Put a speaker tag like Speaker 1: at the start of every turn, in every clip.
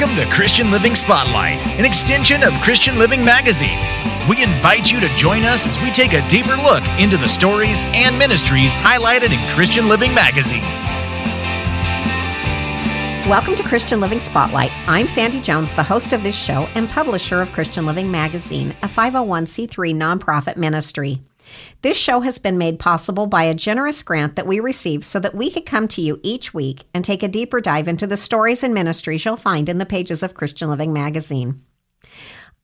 Speaker 1: Welcome to Christian Living Spotlight, an extension of Christian Living Magazine. We invite you to join us as we take a deeper look into the stories and ministries highlighted in Christian Living Magazine.
Speaker 2: Welcome to Christian Living Spotlight. I'm Sandy Jones, the host of this show and publisher of Christian Living Magazine, a 501c3 nonprofit ministry. This show has been made possible by a generous grant that we received so that we could come to you each week and take a deeper dive into the stories and ministries you'll find in the pages of Christian Living magazine.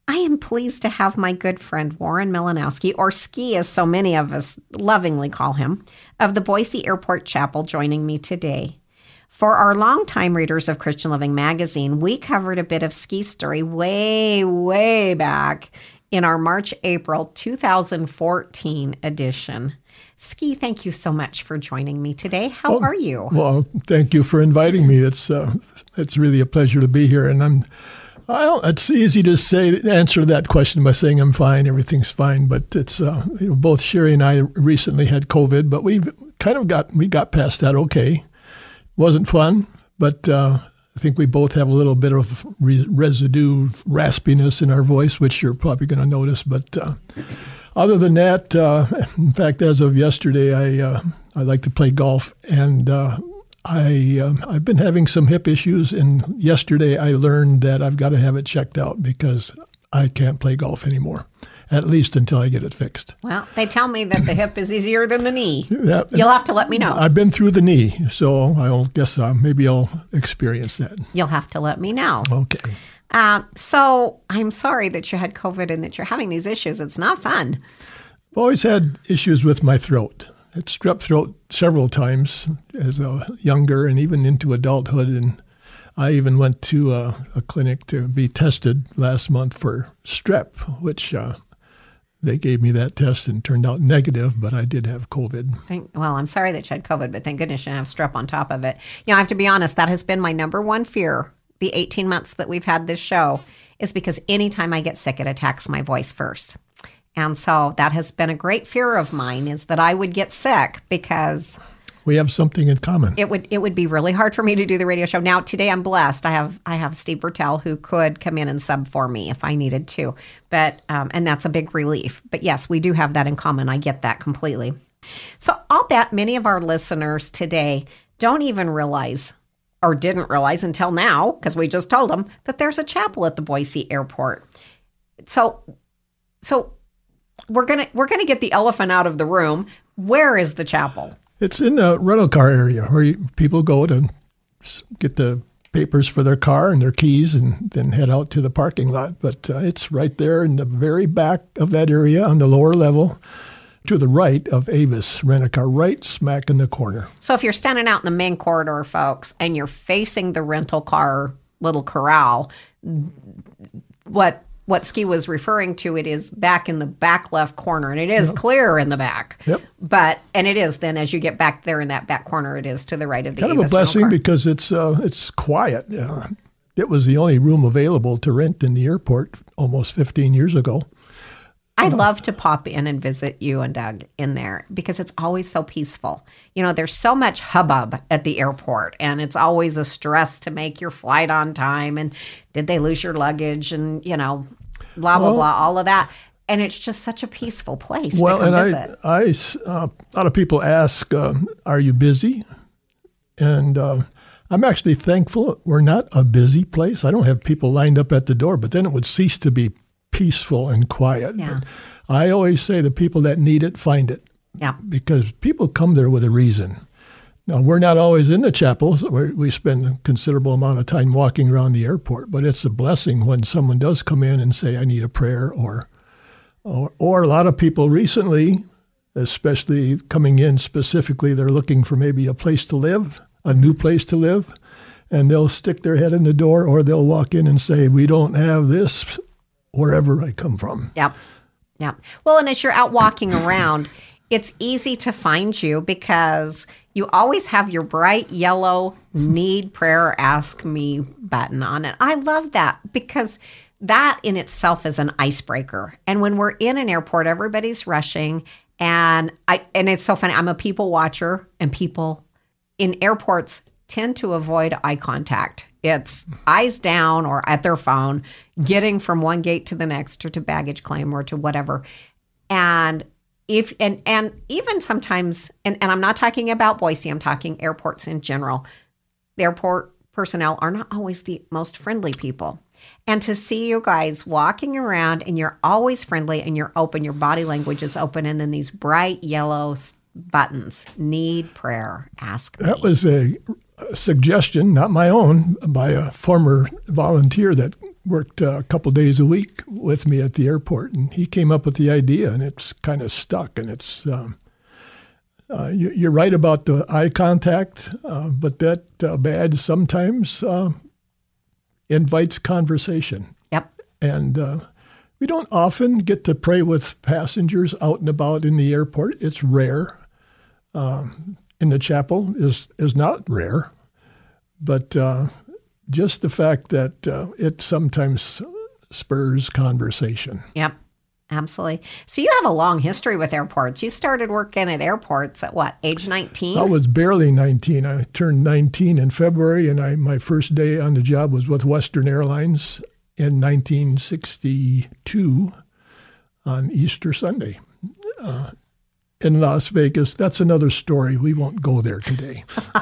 Speaker 2: I am pleased to have my good friend Warren Milanowski, or Ski as so many of us lovingly call him, of the Boise Airport Chapel joining me today. For our longtime readers of Christian Living magazine, we covered a bit of Ski's story way, way back in our March April 2014 edition. Ski, thank you so much for joining me today. How are you?
Speaker 3: Well, thank you for inviting me. It's uh, it's really a pleasure to be here, and I'm. Well, it's easy to say answer that question by saying I'm fine, everything's fine. But it's uh, you know, both Sherry and I recently had COVID, but we've kind of got we got past that okay. wasn't fun, but uh, I think we both have a little bit of re- residue raspiness in our voice, which you're probably going to notice. But uh, other than that, uh, in fact, as of yesterday, I uh, I like to play golf, and uh, I um, I've been having some hip issues. And yesterday, I learned that I've got to have it checked out because I can't play golf anymore at least until I get it fixed.
Speaker 2: Well, they tell me that the hip is easier than the knee. Yeah, You'll have to let me know.
Speaker 3: I've been through the knee, so I guess uh, maybe I'll experience that.
Speaker 2: You'll have to let me know.
Speaker 3: Okay.
Speaker 2: Uh, so I'm sorry that you had COVID and that you're having these issues. It's not fun.
Speaker 3: I've always had issues with my throat. It's strep throat several times as a younger and even into adulthood. And I even went to a, a clinic to be tested last month for strep, which uh, they gave me that test and turned out negative, but I did have COVID.
Speaker 2: Thank, well, I'm sorry that you had COVID, but thank goodness you have strep on top of it. You know, I have to be honest, that has been my number one fear the 18 months that we've had this show is because anytime I get sick, it attacks my voice first. And so that has been a great fear of mine is that I would get sick because
Speaker 3: we have something in common.
Speaker 2: It would it would be really hard for me to do the radio show. Now today I'm blessed. I have I have Steve Bertel who could come in and sub for me if I needed to. But um, and that's a big relief. But yes, we do have that in common. I get that completely. So I'll bet many of our listeners today don't even realize or didn't realize until now because we just told them that there's a chapel at the Boise airport. So so we're to we're to get the elephant out of the room. Where is the chapel?
Speaker 3: It's in the rental car area where you, people go to get the papers for their car and their keys and then head out to the parking lot. But uh, it's right there in the very back of that area on the lower level to the right of Avis Rent a Car, right smack in the corner.
Speaker 2: So if you're standing out in the main corridor, folks, and you're facing the rental car little corral, what what Ski was referring to, it is back in the back left corner, and it is yep. clear in the back.
Speaker 3: Yep.
Speaker 2: But and it is then as you get back there in that back corner, it is to the right of the airport.
Speaker 3: kind of a blessing because it's uh, it's quiet. Uh, it was the only room available to rent in the airport almost 15 years ago.
Speaker 2: I'd love to pop in and visit you and Doug in there because it's always so peaceful. You know, there's so much hubbub at the airport, and it's always a stress to make your flight on time. And did they lose your luggage? And, you know, blah, blah, well, blah, all of that. And it's just such a peaceful place. Well, and visit.
Speaker 3: I, I uh, a lot of people ask, uh, "Are you busy?" And uh, I'm actually thankful we're not a busy place. I don't have people lined up at the door, but then it would cease to be peaceful and quiet.
Speaker 2: Yeah.
Speaker 3: I always say the people that need it find it.
Speaker 2: Yeah.
Speaker 3: Because people come there with a reason. Now, we're not always in the chapels. we spend a considerable amount of time walking around the airport, but it's a blessing when someone does come in and say, I need a prayer, or, or, or a lot of people recently, especially coming in specifically, they're looking for maybe a place to live, a new place to live, and they'll stick their head in the door or they'll walk in and say, We don't have this wherever I come from.
Speaker 2: Yeah. Yeah. Well, and as you're out walking around, it's easy to find you because you always have your bright yellow need prayer ask me button on it. I love that because that in itself is an icebreaker. And when we're in an airport, everybody's rushing and I and it's so funny. I'm a people watcher and people in airports tend to avoid eye contact it's eyes down or at their phone, getting from one gate to the next or to baggage claim or to whatever. And if and and even sometimes and, and I'm not talking about Boise, I'm talking airports in general. The airport personnel are not always the most friendly people. And to see you guys walking around and you're always friendly and you're open, your body language is open, and then these bright yellow buttons need prayer, ask me.
Speaker 3: That was a, a suggestion, not my own, by a former volunteer that worked a couple days a week with me at the airport. And he came up with the idea, and it's kind of stuck. And it's. Um, uh, you, are right about the eye contact, uh, but that uh, badge sometimes uh, invites conversation.
Speaker 2: Yep.
Speaker 3: And uh, we don't often get to pray with passengers out and about in the airport. It's rare. Um, in the chapel is is not rare, but uh, just the fact that uh, it sometimes spurs conversation.
Speaker 2: Yep. Absolutely. So you have a long history with airports. You started working at airports at what age nineteen?
Speaker 3: I was barely nineteen. I turned nineteen in February, and I my first day on the job was with Western Airlines in 1962 on Easter Sunday uh, in Las Vegas. That's another story. We won't go there today.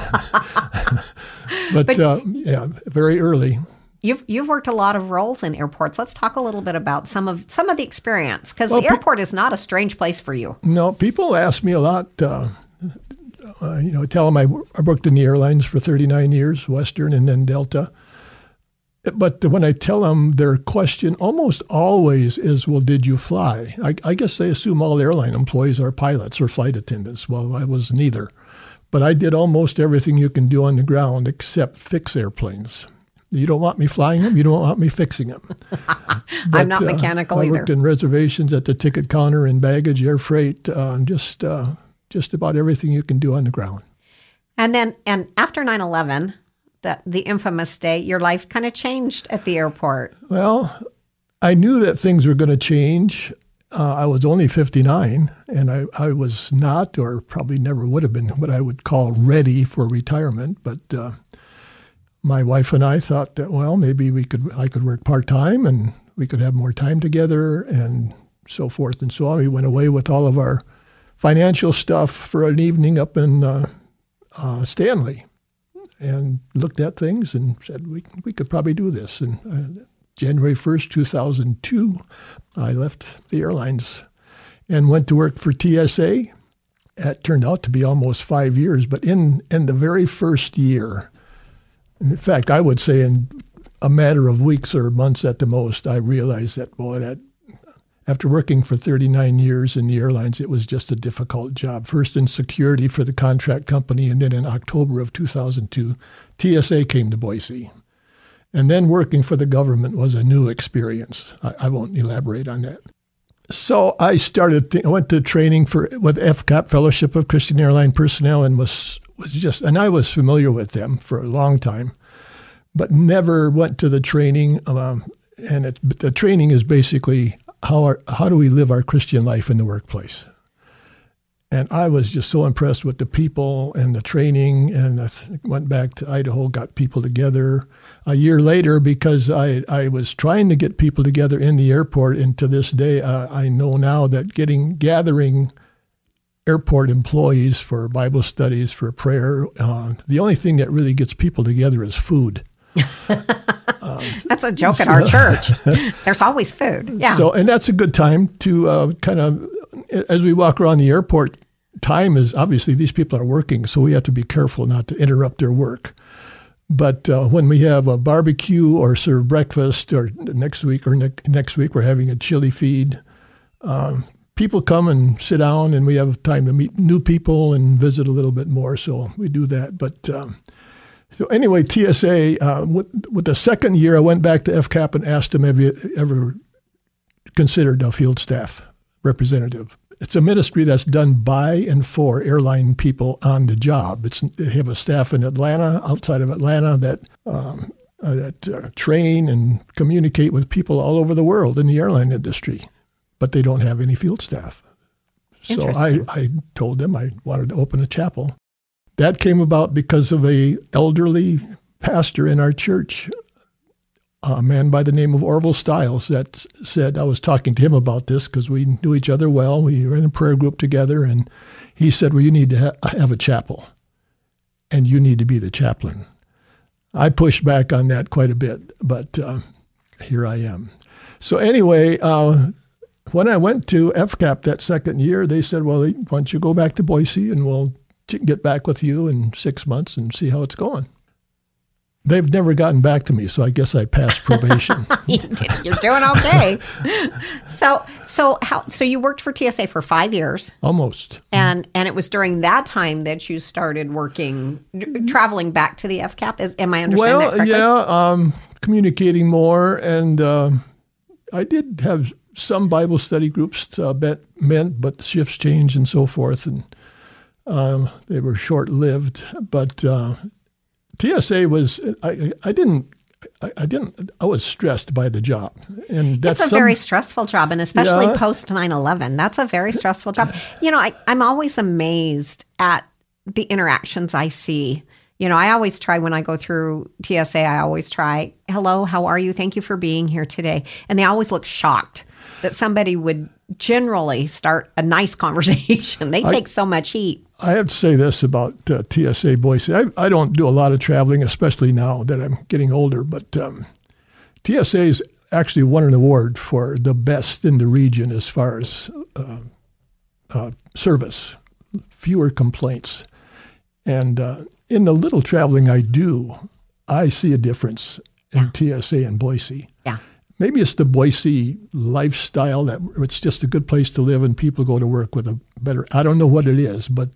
Speaker 3: but, but uh, yeah, very early.
Speaker 2: You've you've worked a lot of roles in airports. Let's talk a little bit about some of some of the experience because well, the airport pe- is not a strange place for you.
Speaker 3: No, people ask me a lot. Uh, uh, you know, tell them I, I worked in the airlines for 39 years, Western and then Delta. But when I tell them, their question almost always is, "Well, did you fly?" I, I guess they assume all airline employees are pilots or flight attendants. Well, I was neither, but I did almost everything you can do on the ground except fix airplanes. You don't want me flying them. You don't want me fixing them.
Speaker 2: I'm not mechanical
Speaker 3: uh,
Speaker 2: either.
Speaker 3: I worked in reservations at the ticket counter and baggage, air freight, uh, just uh, just about everything you can do on the ground.
Speaker 2: And then, and after 9/11, the the infamous day, your life kind of changed at the airport.
Speaker 3: Well, I knew that things were going to change. Uh, I was only 59, and I, I was not, or probably never would have been, what I would call ready for retirement. But uh, my wife and I thought that well maybe we could I could work part time and we could have more time together and so forth and so on. We went away with all of our financial stuff for an evening up in uh, uh, Stanley and looked at things and said we we could probably do this. And uh, January first, two thousand two, I left the airlines and went to work for TSA. It turned out to be almost five years, but in in the very first year in fact, I would say in a matter of weeks or months at the most, I realized that, boy, that after working for 39 years in the airlines, it was just a difficult job. First in security for the contract company, and then in October of 2002, TSA came to Boise. And then working for the government was a new experience. I, I won't elaborate on that. So I started. Th- I went to training for with FCAP Fellowship of Christian Airline Personnel, and was was just, and I was familiar with them for a long time, but never went to the training. Um, and it, the training is basically how are, how do we live our Christian life in the workplace. And I was just so impressed with the people and the training, and I went back to Idaho, got people together a year later because I, I was trying to get people together in the airport. And to this day, uh, I know now that getting gathering airport employees for Bible studies, for prayer. Uh, the only thing that really gets people together is food.
Speaker 2: Um, that's a joke at our church. There's always food. Yeah.
Speaker 3: So, and that's a good time to uh, kind of, as we walk around the airport, time is obviously these people are working, so we have to be careful not to interrupt their work. But uh, when we have a barbecue or serve breakfast, or next week or ne- next week we're having a chili feed, um, people come and sit down, and we have time to meet new people and visit a little bit more. So we do that. But um, so anyway, TSA. Uh, with, with, the second year, I went back to FCAP and asked them, "Have you ever considered a field staff representative?" It's a ministry that's done by and for airline people on the job. It's, they have a staff in Atlanta, outside of Atlanta, that um, uh, that uh, train and communicate with people all over the world in the airline industry but they don't have any field staff. So I, I told them I wanted to open a chapel. That came about because of a elderly pastor in our church, a man by the name of Orville Stiles, that said, I was talking to him about this because we knew each other well. We were in a prayer group together, and he said, Well, you need to ha- have a chapel, and you need to be the chaplain. I pushed back on that quite a bit, but uh, here I am. So, anyway, uh, when I went to FCAP that second year, they said, Well, why don't you go back to Boise and we'll get back with you in six months and see how it's going. They've never gotten back to me, so I guess I passed probation.
Speaker 2: You're doing okay. so, so how? So you worked for TSA for five years,
Speaker 3: almost,
Speaker 2: and and it was during that time that you started working, traveling back to the FCAP. Is am I understanding
Speaker 3: well,
Speaker 2: that correctly?
Speaker 3: yeah, um, communicating more, and uh, I did have some Bible study groups uh, meant, but shifts change and so forth, and uh, they were short lived. But uh, TSA was I, I didn't I, I, didn't I was stressed by the job, and that's
Speaker 2: it's a
Speaker 3: some,
Speaker 2: very stressful job, and especially
Speaker 3: Yeah.
Speaker 2: post 9-11. That's a very stressful job. You know, I, I'm always amazed at the interactions I see. You know, I always try when I go through TSA. I always try, "Hello, how are you? Thank you for being here today," and they always look shocked that somebody would generally start a nice conversation. they take so much heat.
Speaker 3: I have to say this about uh, TSA Boise. I, I don't do a lot of traveling, especially now that I'm getting older, but um, TSA's actually won an award for the best in the region as far as uh, uh, service, fewer complaints. And uh, in the little traveling I do, I see a difference in TSA and Boise.
Speaker 2: Yeah.
Speaker 3: Maybe it's the Boise lifestyle that it's just a good place to live and people go to work with a better. I don't know what it is, but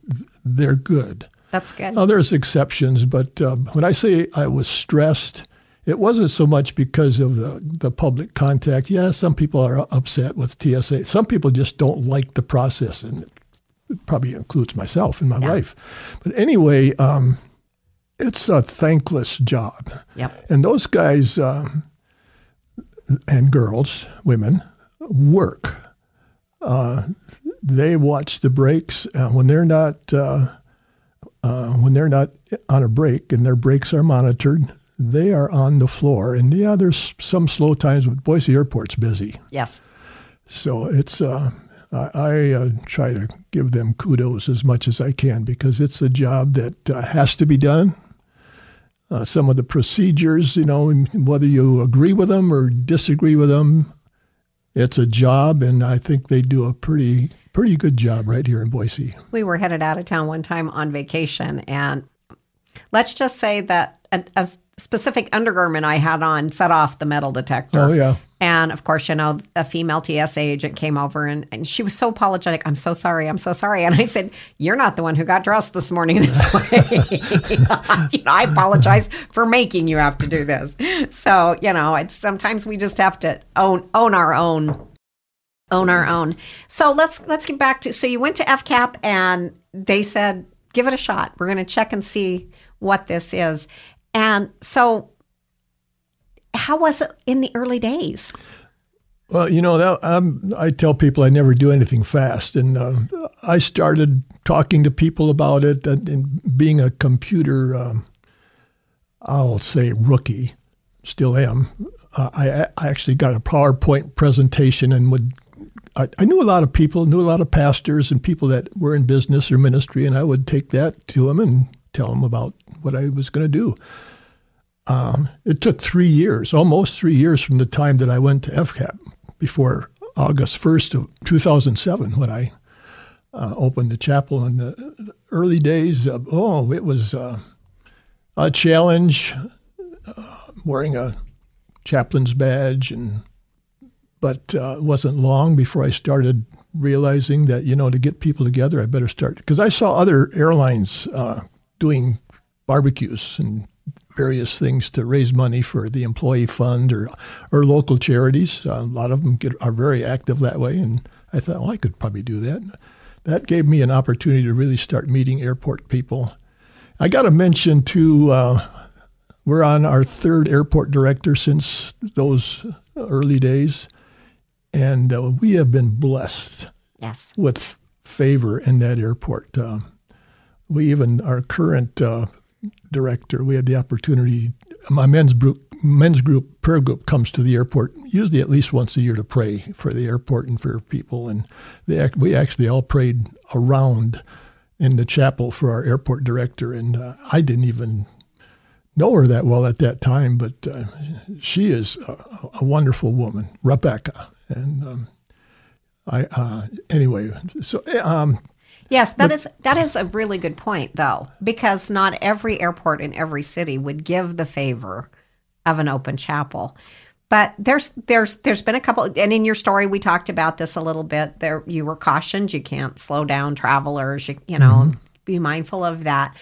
Speaker 3: they're good.
Speaker 2: That's good.
Speaker 3: Now, there's exceptions, but um, when I say I was stressed, it wasn't so much because of the, the public contact. Yeah, some people are upset with TSA. Some people just don't like the process, and it probably includes myself and my
Speaker 2: Yeah.
Speaker 3: wife. But anyway, um, it's a thankless job.
Speaker 2: Yep.
Speaker 3: And those guys um, and girls, women, work. Uh, they watch the breaks uh, when they're not uh, uh, when they're not on a break and their breaks are monitored. They are on the floor, and yeah, there's some slow times, but Boise Airport's busy,
Speaker 2: Yes.
Speaker 3: so it's. Uh, I, I uh, try to give them kudos as much as I can because it's a job that uh, has to be done uh, some of the procedures, you know, whether you agree with them or disagree with them, it's a job, and I think they do a pretty pretty good job right here in Boise.
Speaker 2: We were headed out of town one time on vacation, and let's just say that a, a specific undergarment I had on set off the metal detector.
Speaker 3: Oh yeah,
Speaker 2: And of course, you know, a female TSA agent came over and, and she was so apologetic. I'm so sorry. I'm so sorry. And I said, You're not the one who got dressed this morning this way. you know, I apologize for making you have to do this. So, you know, it's sometimes we just have to own own our own own our own. So let's let's get back to so you went to FCAP and they said, give it a shot. We're gonna check and see what this is. And so how was it in the early days?
Speaker 3: Well, you know, that, I tell people I never do anything fast, and uh, I started talking to people about it. And, being a computer, um, I'll say rookie, still am. Uh, I, I actually got a PowerPoint presentation and would. I knew a lot of people, knew a lot of pastors and people that were in business or ministry, and I would take that to them and tell them about what I was going to do. Um, it took three years, almost three years from the time that I went to FCAP before August 1st of 2007 when I uh, opened the chapel. In the early days, of, oh, it was uh, a challenge uh, wearing a chaplain's badge, and but uh, it wasn't long before I started realizing that you know to get people together, I better start because I saw other airlines uh, doing barbecues and various things to raise money for the employee fund or or local charities. Uh, a lot of them get, are very active that way, and I thought, well, I could probably do that. That gave me an opportunity to really start meeting airport people. I got to mention too. Uh, we're on our third airport director since those early days, and uh, we have been blessed
Speaker 2: Yes.
Speaker 3: with favor in that airport. Uh, we even our current uh, director, we had the opportunity. My men's group, men's group, prayer group comes to the airport usually at least once a year to pray for the airport and for people. And they, we actually all prayed around in the chapel for our airport director. And uh, I didn't even know her that well at that time, but uh, she is a, a, wonderful woman, Rebecca. And um, I uh, anyway, so um,
Speaker 2: Yes, that but, is that is a really good point though, because not every airport in every city would give the favor of an open chapel. But there's there's there's been a couple and in your story we talked about this a little bit. There you were cautioned you can't slow down travelers, you, you know, mm-hmm. be mindful of that.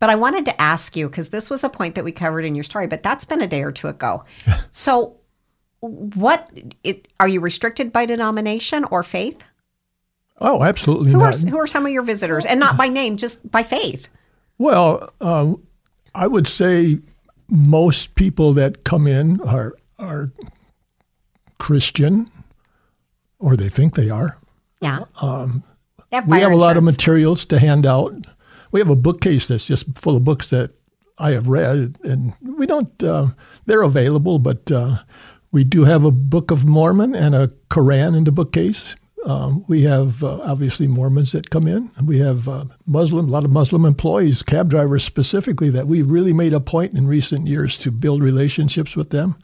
Speaker 2: But I wanted to ask you because this was a point that we covered in your story, but that's been a day or two ago. so what it, are you restricted by denomination or faith?
Speaker 3: Oh, absolutely
Speaker 2: who
Speaker 3: not.
Speaker 2: Are, who are some of your visitors, and not by name, just by faith?
Speaker 3: Well, um, I would say most people that come in are are Christian, or they think they are.
Speaker 2: Yeah. Um,
Speaker 3: have we have a lot of materials to hand out. We have a bookcase that's just full of books that I have read, and we don't. Uh, they're available, but uh, we do have a Book of Mormon and a Koran in the bookcase. Um, we have uh, obviously Mormons that come in. We have uh, Muslim, a lot of Muslim employees, cab drivers specifically, that we've really made a point in recent years to build relationships with them.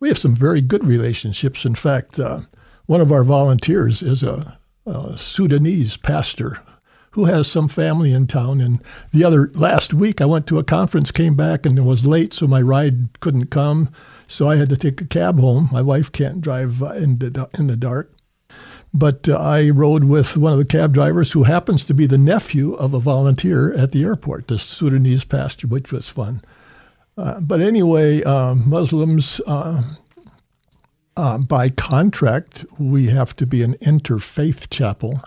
Speaker 3: We have some very good relationships. In fact, uh, one of our volunteers is a, a, Sudanese pastor who has some family in town. And the other last week, I went to a conference, came back, and it was late, so my ride couldn't come. So I had to take a cab home. My wife can't drive uh, in the in the dark. But uh, I rode with one of the cab drivers who happens to be the nephew of a volunteer at the airport, the Sudanese pastor, which was fun. Uh, but anyway, uh, Muslims, uh, by contract, we have to be an interfaith chapel.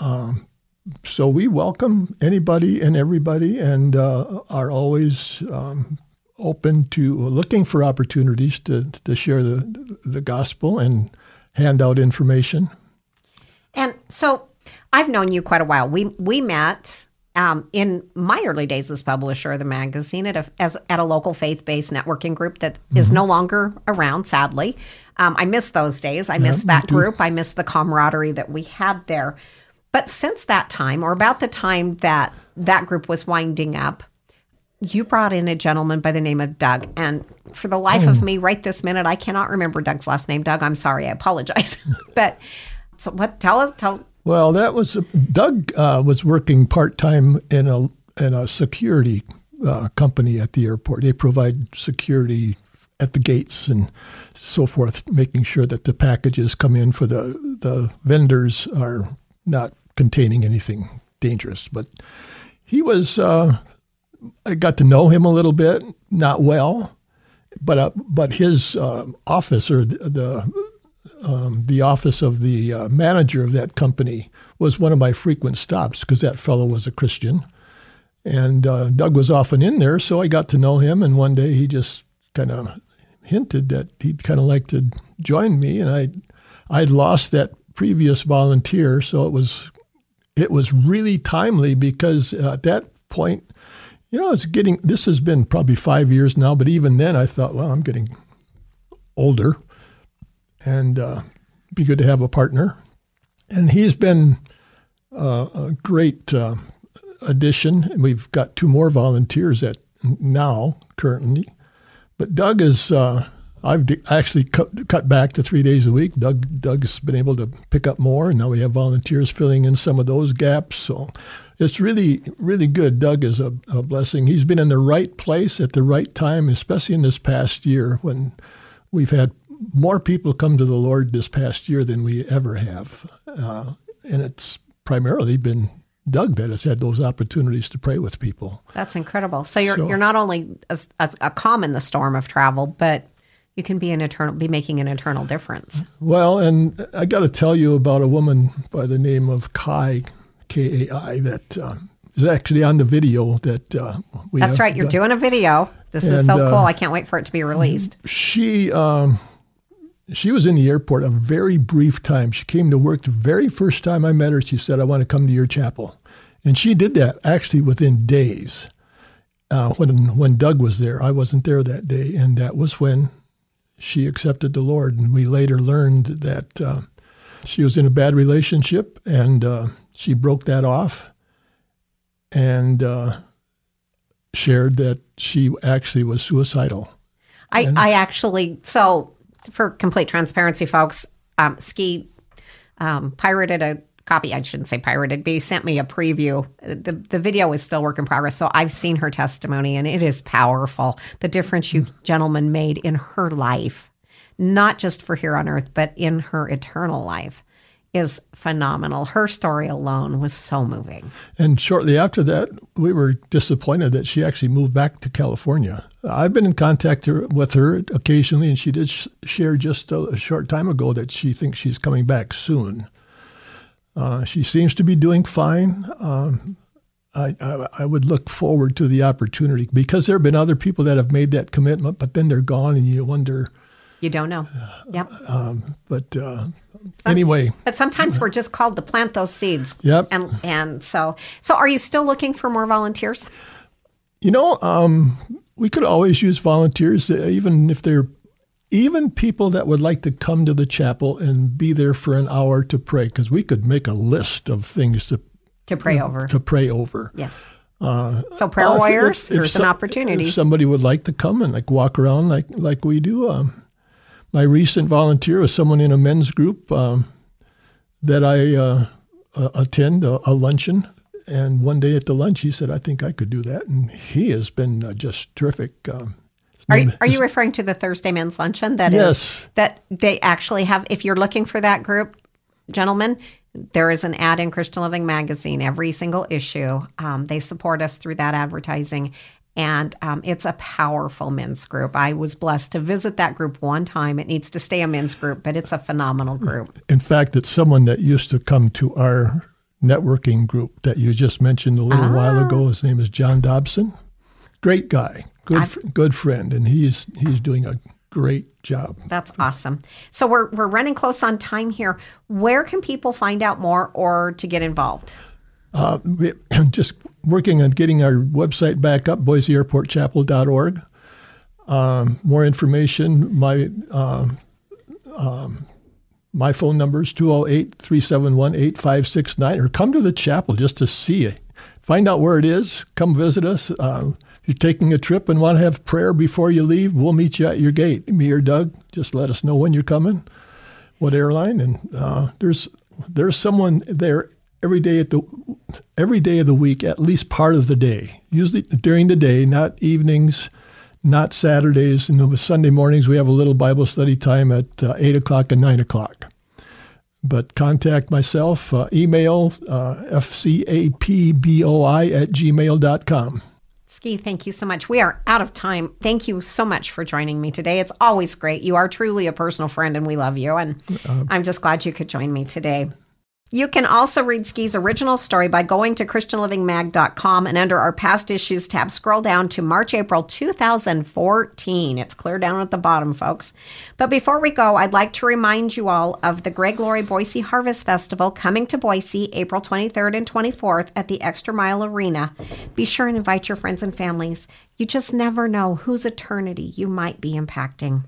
Speaker 3: Um, so we welcome anybody and everybody and uh, are always um, open to looking for opportunities to, to share the, the gospel and hand out information.
Speaker 2: And so I've known you quite a while. We we met um, in my early days as publisher of the magazine at a as at a local faith based networking group that mm-hmm. is no longer around. Sadly, um, I miss those days. I yeah, miss that group. I miss the camaraderie that we had there. But since that time, or about the time that that group was winding up, you brought in a gentleman by the name of Doug. And for the life oh. of me, right this minute, I cannot remember Doug's last name. Doug, I'm sorry, I apologize. but so what? Tell us. Tell.
Speaker 3: Well, that was Doug uh, was working part time in a in a security uh, company at the airport. They provide security at the gates and so forth, making sure that the packages come in for the the vendors are not containing anything dangerous. But he was. Uh, I got to know him a little bit, not well, but uh, but his uh, office or the the, um, the office of the uh, manager of that company was one of my frequent stops because that fellow was a Christian, and uh, Doug was often in there, so I got to know him. And one day he just kind of hinted that he'd kind of like to join me, and I I'd lost that previous volunteer, so it was it was really timely because at that point you know, it's getting, this has been probably five years now, but even then I thought, well, I'm getting older and uh, be good to have a partner. And he's been uh, a great uh, addition. And we've got two more volunteers at now currently, but Doug is. Uh, I've actually cut, cut back to three days a week. Doug Doug's been able to pick up more, and now we have volunteers filling in some of those gaps. So it's really, really good. Doug is a, a, blessing. He's been in the right place at the right time, especially in this past year when we've had more people come to the Lord this past year than we ever have. Uh, and it's primarily been Doug that has had those opportunities to pray with people.
Speaker 2: That's incredible. So you're so, you're not only a, a calm in the storm of travel, but you can be an eternal be making an eternal difference.
Speaker 3: Well, and I got to tell you about a woman by the name of Kai K A I that uh, is actually on the video that uh,
Speaker 2: we. That's right. You're doing a video. This and, is so cool. Uh, I can't wait for it to be released.
Speaker 3: She. Um, she was in the airport a very brief time. She came to work the very first time I met her. She said, I want to come to your chapel. And she did that actually within days. uh, when when Doug was there. I wasn't there that day, and that was when she accepted the Lord. And we later learned that uh, she was in a bad relationship, and uh, she broke that off, and uh, shared that she actually was suicidal.
Speaker 2: I, I actually, so for complete transparency, folks, um, Ski um, pirated a copy. I shouldn't say pirated, but he sent me a preview. The, the video is still work in progress. So I've seen her testimony and it is powerful. The difference you gentlemen made in her life, not just for here on earth, but in her eternal life is phenomenal. Her story alone was so moving.
Speaker 3: And shortly after that, we were disappointed that she actually moved back to California. I've been in contact with her occasionally, and she did sh- share just a, a, short time ago that she thinks she's coming back soon. Uh, she seems to be doing fine. Um, I, I, I, would look forward to the opportunity because there have been other people that have made that commitment, but then they're gone, and you wonder.
Speaker 2: You don't know. Yep. Um,
Speaker 3: but uh, some, anyway,
Speaker 2: but sometimes we're just called to plant those seeds.
Speaker 3: Yep.
Speaker 2: And and so so are you still looking for more volunteers?
Speaker 3: You know, um, we could always use volunteers, uh, even if they're even people that would like to come to the chapel and be there for an hour to pray, because we could make a list of things to
Speaker 2: to pray over.
Speaker 3: To pray over.
Speaker 2: Yes. Uh, so prayer uh, warriors, if, if, here's an opportunity.
Speaker 3: If somebody would like to come and like walk around like like we do, um, my recent volunteer was someone in a men's group um, that I uh, uh, attend a, a, luncheon. And one day at the lunch, he said, I think I could do that. And he has been uh, just terrific. Um,
Speaker 2: are you, are you referring to the Thursday men's luncheon? That
Speaker 3: yes.
Speaker 2: Is, that they actually have. If you're looking for that group, gentlemen, there is an ad in Christian Living magazine every single issue. Um, they support us through that advertising, and um, it's a powerful men's group. I was blessed to visit that group one time. It needs to stay a men's group, but it's a phenomenal group.
Speaker 3: In fact, it's someone that used to come to our networking group that you just mentioned a little ah. while ago. His name is John Dobson. Great guy, good I've, good friend, and he's he's doing a great job.
Speaker 2: That's awesome. So we're we're running close on time here. Where can people find out more or to get involved?
Speaker 3: Uh, we, just working on getting our website back up, boiseairportchapel.org. Um, more information, my um, um, my phone number is 208 371 8569, or come to the chapel just to see it. Find out where it is. Come visit us. Uh, if you're taking a trip and want to have prayer before you leave, we'll meet you at your gate. Me or Doug, just let us know when you're coming, what airline, and uh, there's there's someone there every day at the every day of the week, at least part of the day. Usually during the day, not evenings, not Saturdays. And the Sunday mornings we have a little Bible study time at uh, eight o'clock and nine o'clock. But contact myself, uh, email uh, fcapboi at gmail.com.
Speaker 2: Ski, thank you so much. We are out of time. Thank you so much for joining me today. It's always great. You are truly a personal friend, and we love you. And uh, I'm just glad you could join me today. You can also read Ski's original story by going to ChristianLivingMag.com and under our past issues tab, scroll down to March, April 2014. It's clear down at the bottom, folks. But before we go, I'd like to remind you all of the Greg Laurie Boise Harvest Festival coming to Boise April 23rd and 24th at the Extra Mile Arena. Be sure and invite your friends and families. You just never know whose eternity you might be impacting.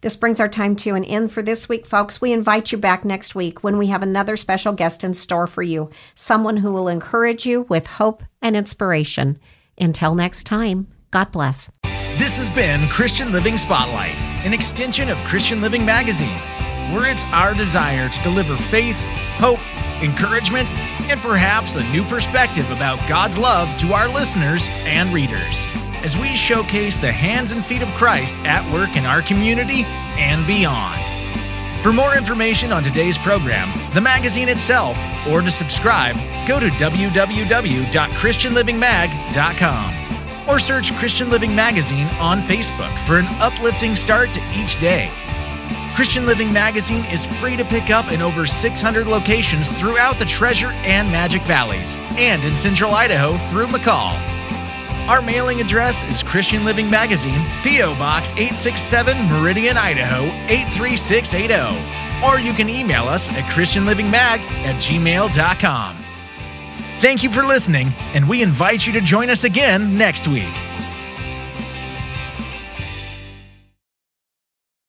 Speaker 2: This brings our time to an end for this week, folks. We invite you back next week when we have another special guest in store for you, someone who will encourage you with hope and inspiration. Until next time, God bless.
Speaker 1: This has been Christian Living Spotlight, an extension of Christian Living Magazine, where it's our desire to deliver faith, hope, encouragement, and perhaps a new perspective about God's love to our listeners and readers as we showcase the hands and feet of Christ at work in our community and beyond. For more information on today's program, the magazine itself, or to subscribe, go to www.christianlivingmag.com or search Christian Living Magazine on Facebook for an uplifting start to each day. Christian Living Magazine is free to pick up in over 600 locations throughout the Treasure and Magic Valleys and in Central Idaho through McCall. Our mailing address is Christian Living Magazine, P.O. Box 867 Meridian, Idaho 83680. Or you can email us at ChristianLivingMag at gmail.com. Thank you for listening, and we invite you to join us again next week.